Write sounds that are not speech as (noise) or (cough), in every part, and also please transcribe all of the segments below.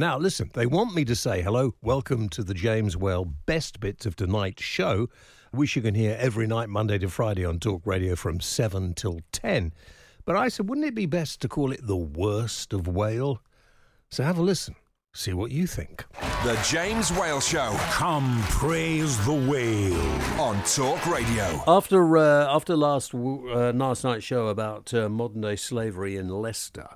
Now, listen, they want me to say hello, welcome to the James Whale Best Bits of Tonight's show, which you can hear every night, Monday to Friday on Talk Radio from 7 till 10. But I said, wouldn't it be best to call it the worst of Whale? So have a listen. See what you think. The James Whale Show Come praise the whale. on Talk Radio. After uh, after last uh, last night's show about uh, modern day slavery in Leicester,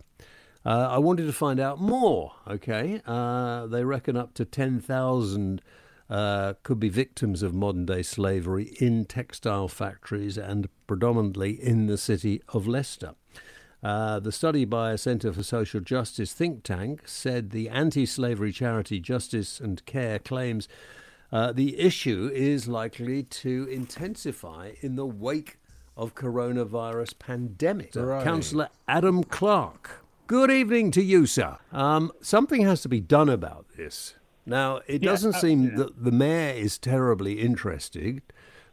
uh, I wanted to find out more. Okay, uh, they reckon up to ten thousand uh, could be victims of modern day slavery in textile factories and predominantly in the city of Leicester. Uh, the study by a Centre for Social Justice think tank said the anti slavery charity Justice and Care claims uh, the issue is likely to intensify in the wake of coronavirus pandemic. Right. Councillor Adam Clarke. Good evening to you, sir. Um, something has to be done about this. Now, it doesn't seem that the mayor is terribly interested.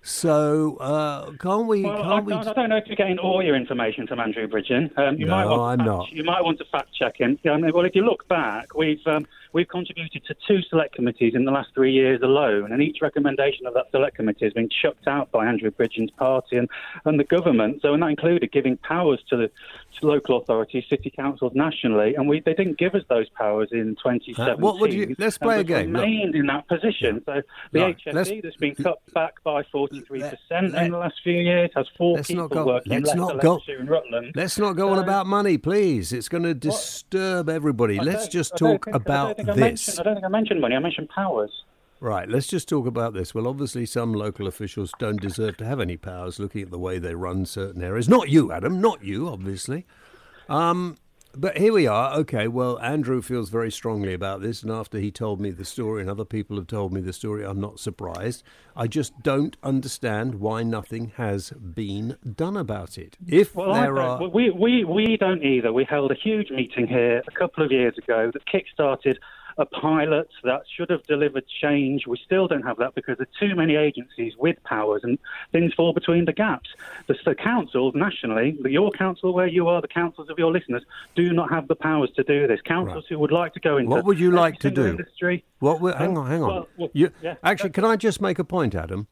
So, uh, can't we? Well, I, can't we? I don't know if you're getting all your information from Andrew Bridgen. Um, you No, might want I'm fact, not. You might want to fact check him. Yeah, I mean, well, if you look back, we've um, we've contributed to two select committees in the last three years alone, and each recommendation of that select committee has been chucked out by Andrew Bridgen's party and, and the government. So, and that included giving powers to the to local authorities, city councils nationally, and we they didn't give us those powers in 2017. Uh, what would you- let's play a game. Look. Remained in that position. So the Right, HSE let's- that's been cut back by 43 percent in the last few years has four Let's people not go- working let's in not go- and Rutland. Let's not go on about money, please. It's going to disturb everybody. Let's just talk think- I don't about think I mentioned- I don't think I mentioned money. I mentioned powers. Right, let's just talk about this. Well, obviously, some local officials don't deserve to have any powers looking at the way they run certain areas. Not you, Adam, not you, obviously. Um, but here we are. Okay, well, Andrew feels very strongly about this, and after he told me the story, and other people have told me the story, I'm not surprised. I just don't understand why nothing has been done about it. If Well, there are. well, we, we, we don't either. We held a huge meeting here a couple of years ago that kick-started a pilot that should have delivered change. We still don't have that because there are too many agencies with powers and things fall between the gaps. The, the councils nationally, your council where you are, the councils of your listeners, do not have the powers to do this. Councils who would like to go into What would you like to do? Industry, What? hang on, hang on. well, well, you, yeah. actually, can I just make a point, Adam?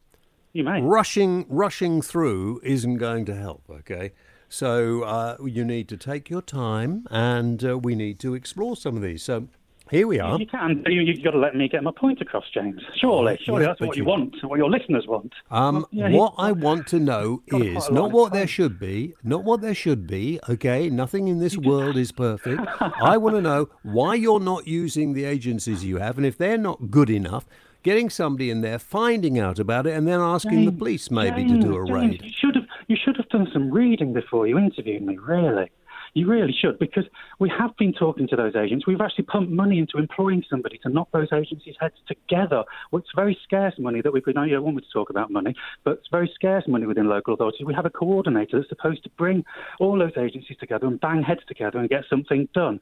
you may. rushing rushing through isn't going to help okay so uh, you need to take your time and uh, we need to explore some of these so here we are You can, but you, you've got to let me get my point across, James. Surely, surely yeah, that's what you, you- want, what your listeners want. um, Yeah, what I want to know is quite a lot not what there should be, not what there should be. Okay, nothing in this world is perfect. I want to know why you're not using the agencies you have, and if they're not good enough, getting somebody in there, finding out about it, and then asking the police maybe James, to do a James, raid. You should have you should have done some reading before you interviewed me. Really, you really should because we have been talking to those agents. We've actually pumped money into employing somebody to knock those agencies' heads together. Well, it's very scarce money that we could. You don't want to talk about money, but it's very scarce money within local authorities. We have a coordinator that's supposed to bring all those agencies together and bang heads together and get something done.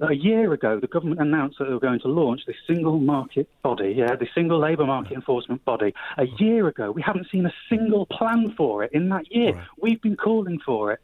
A year ago, the government announced that they were going to launch this single market body, yeah, the single labour market enforcement body. A year ago, we haven't seen a single plan for it in that year. We've been calling for it.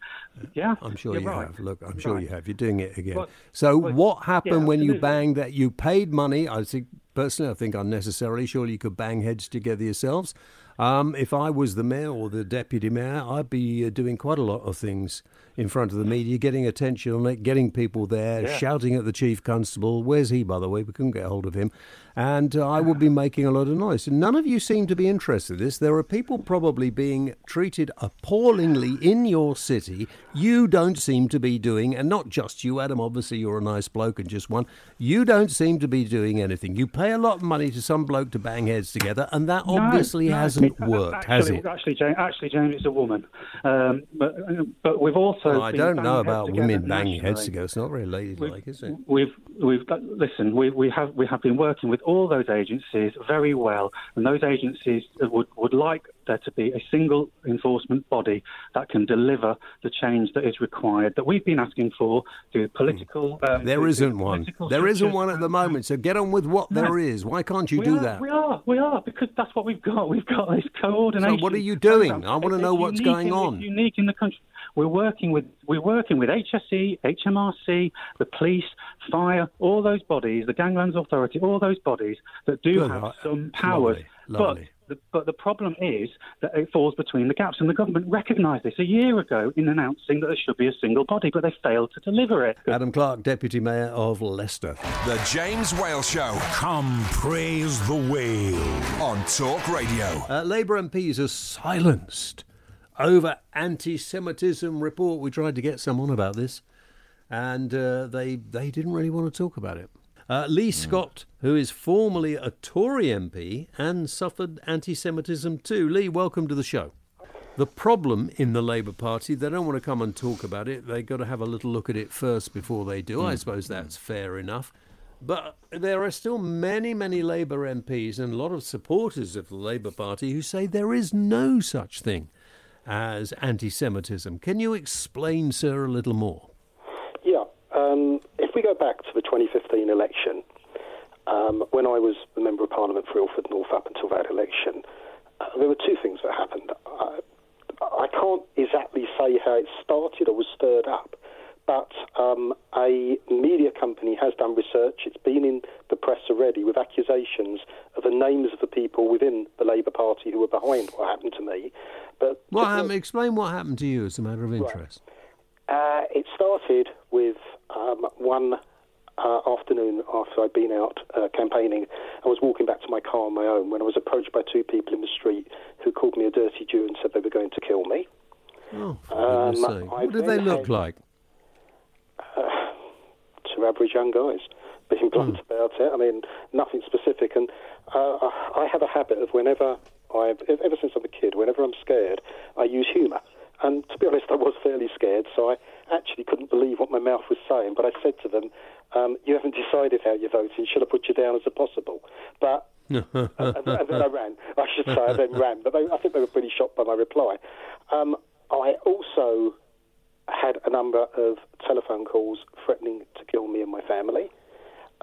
Yeah, I'm sure you right. have. Look, I'm sure Right. you have. You're doing it again. Well- so, well, what happened yeah, when you banged that? You paid money. I think personally, I think unnecessarily. Surely you could bang heads together yourselves. Um, if I was the mayor or the deputy mayor, I'd be uh, doing quite a lot of things in front of the media, getting attention on it, getting people there, Yeah. shouting at the chief constable. Where's he, by the way? We couldn't get hold of him. And uh, I would be (laughs) making a lot of noise. And none of you seem to be interested in this. There are people probably being treated appallingly in your city. You don't seem to be doing, and not just you, Adam. Obviously, you're a nice bloke and just one. You don't seem to be doing anything. You pay a lot of money to some bloke to bang heads together, and that No, obviously no, hasn't worked, actually, has it? Actually, James, actually, James is a woman. Um, but, but we've also. Well, I don't know about women banging heads together. It's not very ladylike, is it? We've we've listen. We we have we have been working with all those agencies very well, and those agencies would would like there to be a single enforcement body that can deliver the change that is required, that we've been asking for through political. Um, There through isn't one. There isn't one at the moment. So get on with what No. there is. Why can't you we do are, that? We are, we are, because that's what we've got. We've got this coordination. So what are you doing? program. I wanna know what's going in- on. It's unique in the country. We're working with we're working with HSE, HMRC, the police, fire, all those bodies, the Ganglands Authority, all those bodies that do Good. have some powers. lovely, lovely. But the, but the problem is that it falls between the gaps, and the government recognised this a year ago in announcing that there should be a single body, but they failed to deliver it. Adam Clarke, Deputy Mayor of Leicester. The James Whale Show Come praise the whale. on Talk Radio. Uh, Labour MPs are silenced over anti Semitism report. We tried to get someone about this, and uh, they, they didn't really want to talk about it. Uh, Lee Scott, who is formerly a Tory MP and suffered anti Semitism too. Lee, welcome to the show. The problem in the Labour Party, they don't want to come and talk about it. They've got to have a little look at it first before they do. I suppose that's fair enough. But there are still many, many Labour MPs and a lot of supporters of the Labour Party who say there is no such thing as anti Semitism. Can you explain, sir, a little more? Yeah. Um, if we go back to the 2015 election, um, when I was a Member of Parliament for Ilford North up until that election, uh, there were two things that happened. I, I can't exactly say how it started or was stirred up, but um, a company has done research. It's been in the press already with accusations of the names of the people within the Labour Party who were behind what happened to me. But What happened, explain what happened to you as a matter of interest. uh, it started with um, one uh, afternoon after I'd been out uh, campaigning. I was walking back to my car on my own when I was approached by two people in the street who called me a dirty Jew and said they were going to kill me. Oh, Um, What did they look had- like? Two average young guys, (laughs) being blunt about it. I mean, nothing specific. And uh, I have a habit of whenever I, ever since I'm a kid, whenever I'm scared, I use humour. And to be honest, I was fairly scared, so I actually couldn't believe what my mouth was saying. But I said to them, um, "You haven't decided how you're voting. Should I put you down as a possible?" But (laughs) and, and then I ran. I should say I then ran, but they, I think they were pretty shocked by my reply. Um, I also had a number of telephone calls threatening to kill me and my family.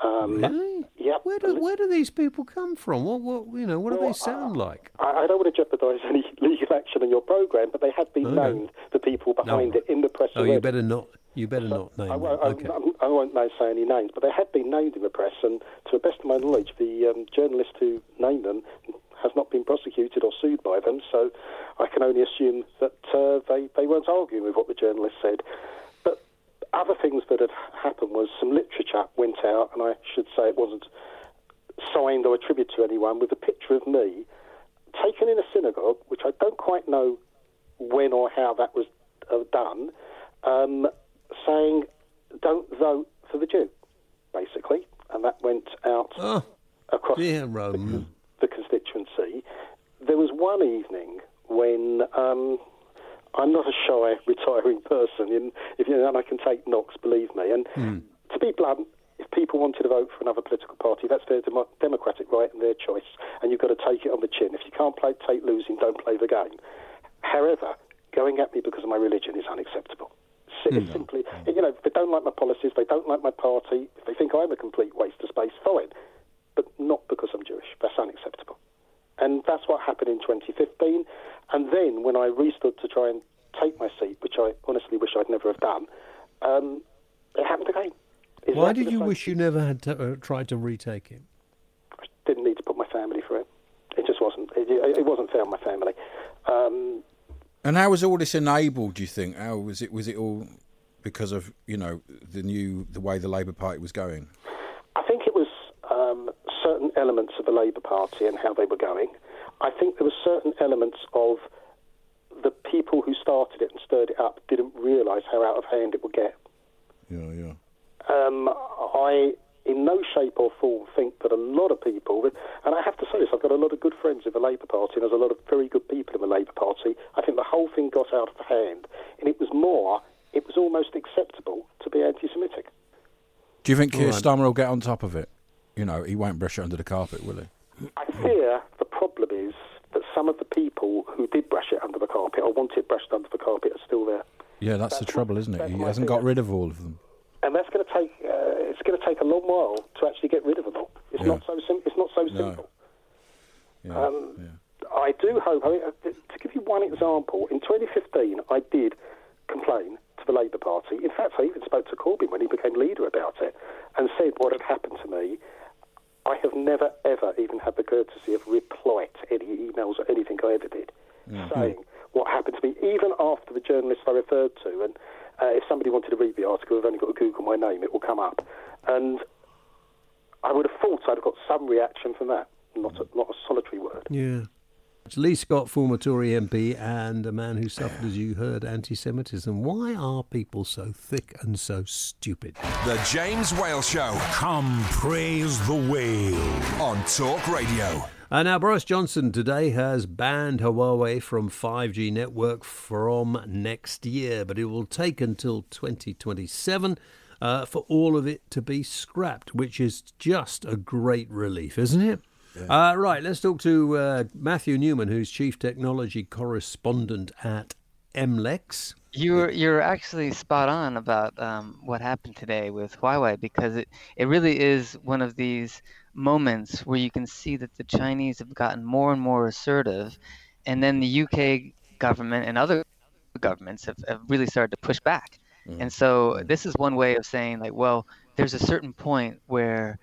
Um, Really? Yep. Where do where do these people come from? What what you know? What do they sound like? I, I don't want to jeopardise (laughs) any legal action in your programme, but they have been Okay. named the people behind No. it in the press. Oh, already. you better not. You better not name I, them. won't- I, Okay. I, I won't say any names, but they have been named in the press, and to the best of my knowledge, the um, journalist who named them has not been prosecuted or sued by them, so I can only assume that uh, they, they weren't arguing with what the journalist said. But other things that had happened was some literature went out, and I should say it wasn't signed or attributed to anyone, with a picture of me taken in a synagogue, which I don't quite know when or how that was uh, done, um, saying, don't vote for the Jew, basically. And that went out Oh, across dear Rome. The constituency. There was one evening when um, I'm not a shy, (laughs) retiring person, and if you know, and I can take knocks, believe me. And to be blunt, if people wanted to vote for another political party, that's their demo- democratic right and their choice, and you've got to take it on the chin. If you can't play, take losing, don't play the game. However, going at me because of my religion is unacceptable. It's Simply, you know, if they don't like my policies, they don't like my party, if they think I'm a complete waste of space, fine. But not because I'm Jewish. That's unacceptable. And that's what happened in 2015. And then when I restood to try and take my seat, which I honestly wish I'd never have done, um, it happened again. Why did you same. wish you never had to, uh, tried to retake it? I didn't need to put my family through it. It just wasn't. It, it, it wasn't fair on my family. Um, And how was all this enabled? Do you think? How was it? Was it all because of you know the new the way the Labour Party was going? I think it was um, certain elements of the Labour Party and how they were going. I think there were certain elements of the people who started it and stirred it up didn't realise how out of hand it would get. Yeah, yeah. Um, I, in no shape or form, think that a lot of people, and I have to say this, I've got a lot of good friends in the Labour Party, and there's a lot of very good people in the Labour Party. I think the whole thing got out of hand, and it was more, it was almost acceptable to be anti Semitic. Do you think Keir Right. Starmer will get on top of it? You know, he won't brush it under the carpet, will he? I fear the problem is that some of the people who did brush it under the carpet or want it brushed under the carpet are still there. Yeah, that's, the trouble, isn't it? He hasn't got rid of all of them. and that's going to take uh, it's going to take a long while to actually get rid of them all. It's Yeah. not so sim- It's not so No. simple. Yeah, Um, yeah. I do hope. I mean, uh, to give you one example, in 2015, I did complain to the Labour Party. In fact, I even spoke to Corbyn when he became leader about it, and said what had happened to me. I have never, ever even had the courtesy of reply to any emails or anything I ever did, saying what happened to me, even after the journalist I referred to. And uh, if somebody wanted to read the article, I've only got to Google my name; it will come up. And I would have thought I'd have got some reaction from that, not a, not a solitary word. Yeah. It's Lee Scott, former Tory MP, and a man who suffered, as you heard, anti Semitism. Why are people so thick and so stupid? The James Whale Show Come praise the whale. on Talk Radio. And now, Boris Johnson today has banned Huawei from 5G network from next year, but it will take until 2027 uh, for all of it to be scrapped, which is just a great relief, isn't it? Uh, right, let's talk to uh, Matthew Newman, who's Chief Technology Correspondent at MLex. You're you're actually spot on about um, what happened today with Huawei because it, it really is one of these moments where you can see that the Chinese have gotten more and more assertive, and then the UK government and other governments have, have really started to push back. And so this is one way of saying like, well, there's a certain point where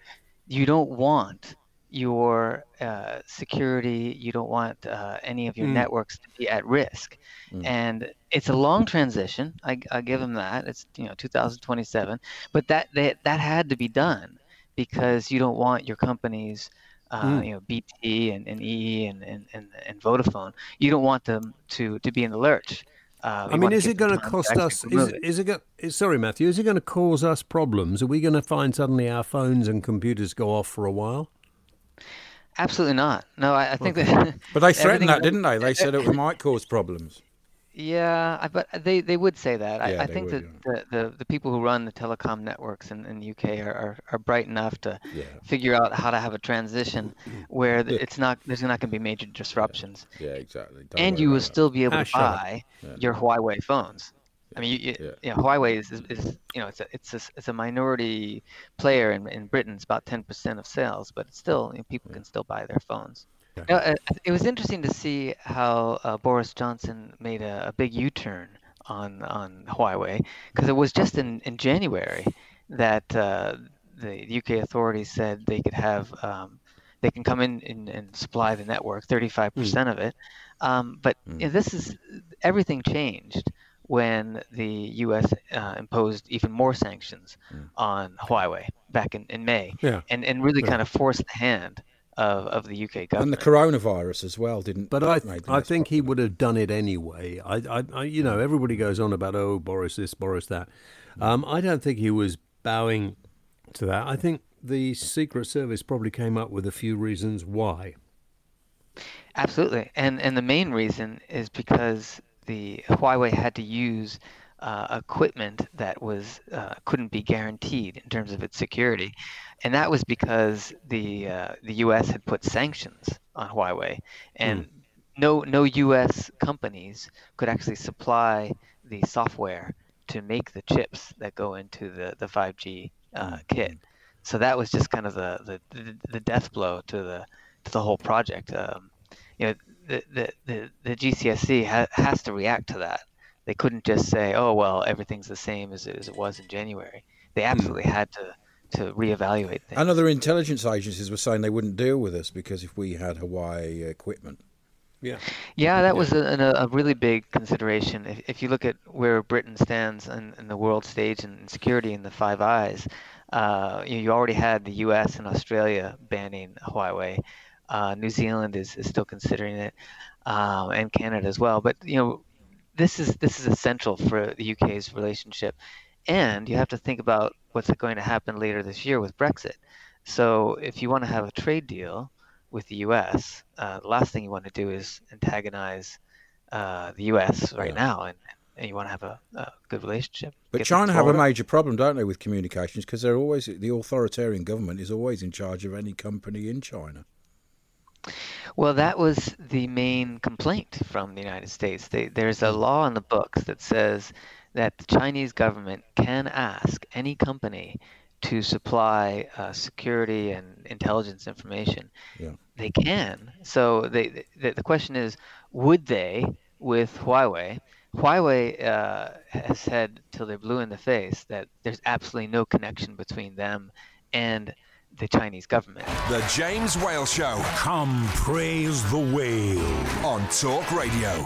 you don't want your uh, security, you don't want uh, any of your networks to be at risk. And it's a long transition. I, I give them that. It's you know 2027, but that that, that had to be done because you don't want your companies. Uh, You know, BT and, and EE and, and, and, and Vodafone. You don't want them to, to be in the lurch. Uh, I mean, is it going to time cost us? Is, promote it- it. is it go, is- Sorry, Matthew. Is it going to cause us problems? Are we going to find suddenly our phones and computers go off for a while? Absolutely not. No, I, I think that. (laughs) But they threatened that, didn't they? They said it (laughs) might cause problems. Yeah, I, but they, they would say that. Yeah, I, I think would, that the, the, the people who run the telecom networks in, in the UK are, are, are bright enough to Yeah. figure out how to have a transition where it's not there's not going to be major disruptions, Yeah, exactly. Don't and you will that. still be able Ah, to buy your Huawei phones. I mean, you, you, Yeah. you know, Huawei is, is, is you know it's a it's a, it's a minority player in, in Britain. It's about ten percent of sales, but it's still you know, people can still buy their phones. No, uh, it was interesting to see how uh, Boris Johnson made a, a big U-turn on on Huawei because it was just in, in January that uh, the UK authorities said they could have um, they can come in and, and supply the network 35% of it. Um, but you know, this is everything changed when the U.S. Uh, imposed even more sanctions on Huawei back in, in May, Yeah. and and really kind of forced the hand of, of the UK government And the coronavirus as well didn't. But I, made I less think he would have done it anyway. I, I, I, you know, everybody goes on about oh Boris this, Boris that. Um, I don't think he was bowing to that. I think the Secret Service probably came up with a few reasons why. Absolutely, and and the main reason is because the Huawei had to use uh, equipment that was uh, couldn't be guaranteed in terms of its security, and that was because the uh, the U.S. had put sanctions on Huawei, and no no U.S. companies could actually supply the software to make the chips that go into the the 5G uh, kit. So that was just kind of the the, the, the death blow to the to the whole project. Um, you know, the the the, the GCSC ha- has to react to that. They couldn't just say, "Oh well, everything's the same as, as it was in January." They absolutely had to to reevaluate things. And other intelligence agencies were saying they wouldn't deal with us because if we had Huawei equipment. Yeah. Yeah, that was a, a, a really big consideration. If, if you look at where Britain stands in, in the world stage in security in the Five Eyes, uh, you, you already had the U.S. and Australia banning Huawei. Uh, New Zealand is, is still considering it, um, and Canada as well. But you know, this is this is essential for the UK's relationship, and you have to think about what's going to happen later this year with Brexit. So if you want to have a trade deal with the U.S., uh, the last thing you want to do is antagonize uh, the U.S. right now, and, and you want to have a, a good relationship. But China have a major problem, don't they, with communications? Because they're always the authoritarian government is always in charge of any company in China. Well, that was the main complaint from the United States. They, there's a law in the books that says that the Chinese government can ask any company to supply uh, security and intelligence information. Yeah. They can. So they, the, the question is, would they with Huawei? Huawei uh, has said till they're blue in the face that there's absolutely no connection between them and the Chinese government. The James Whale Show Come praise the whale. on Talk Radio.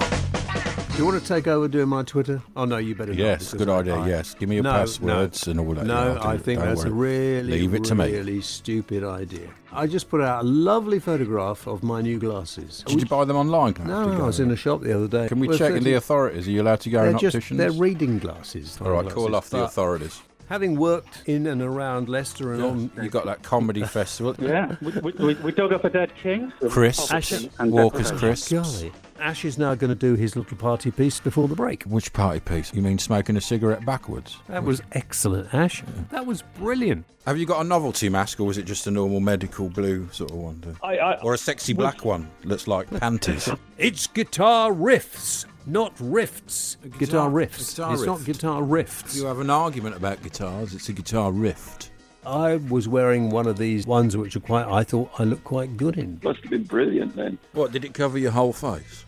Do you want to take over doing my Twitter? Oh no, you better. not, Yes, because good idea. I- yes, give me your No, passwords and all that. No, Yeah, I'll do I it, think don't that's a really, Leave it to me. really stupid idea. I just put out a lovely photograph of my new glasses. Did you buy them online? Can No, I was in a shop the other day. Can we Well, check in the authorities? Are you allowed to go They're in just opticians? they're reading glasses. All right, call off the authorities. Having worked in and around Leicester and on You got that comedy (laughs) festival. Yeah, we, we, we, we dug up a dead king. Chris, Ash- and Walker's Chris. Golly. Ash is now going to do his little party piece before the break. Which party piece? You mean smoking a cigarette backwards? That was excellent, Ash. That was brilliant. Have you got a novelty mask, or was it just a normal medical blue sort of one? I, I, Or a sexy black one that's like (laughs) panties? It's guitar riffs, not rifts. Guitar, riffs. guitar it's not guitar riffs. you have an argument about guitars. It's a guitar rift. I was wearing one of these ones which are quite. I thought I looked quite good in. Must have been brilliant then. What did it cover your whole face?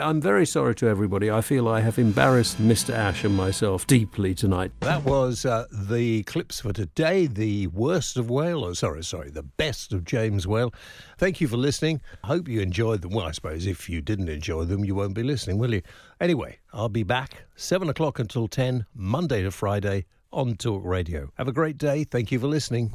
I'm very sorry to everybody. I feel I have embarrassed Mr. Ash and myself deeply tonight. That was uh, the clips for today. The worst of Whale, or sorry, sorry, the best of James Whale. Thank you for listening. I hope you enjoyed them. Well, I suppose if you didn't enjoy them, you won't be listening, will you? Anyway, I'll be back seven o'clock until ten, Monday to Friday on Talk Radio. Have a great day. Thank you for listening.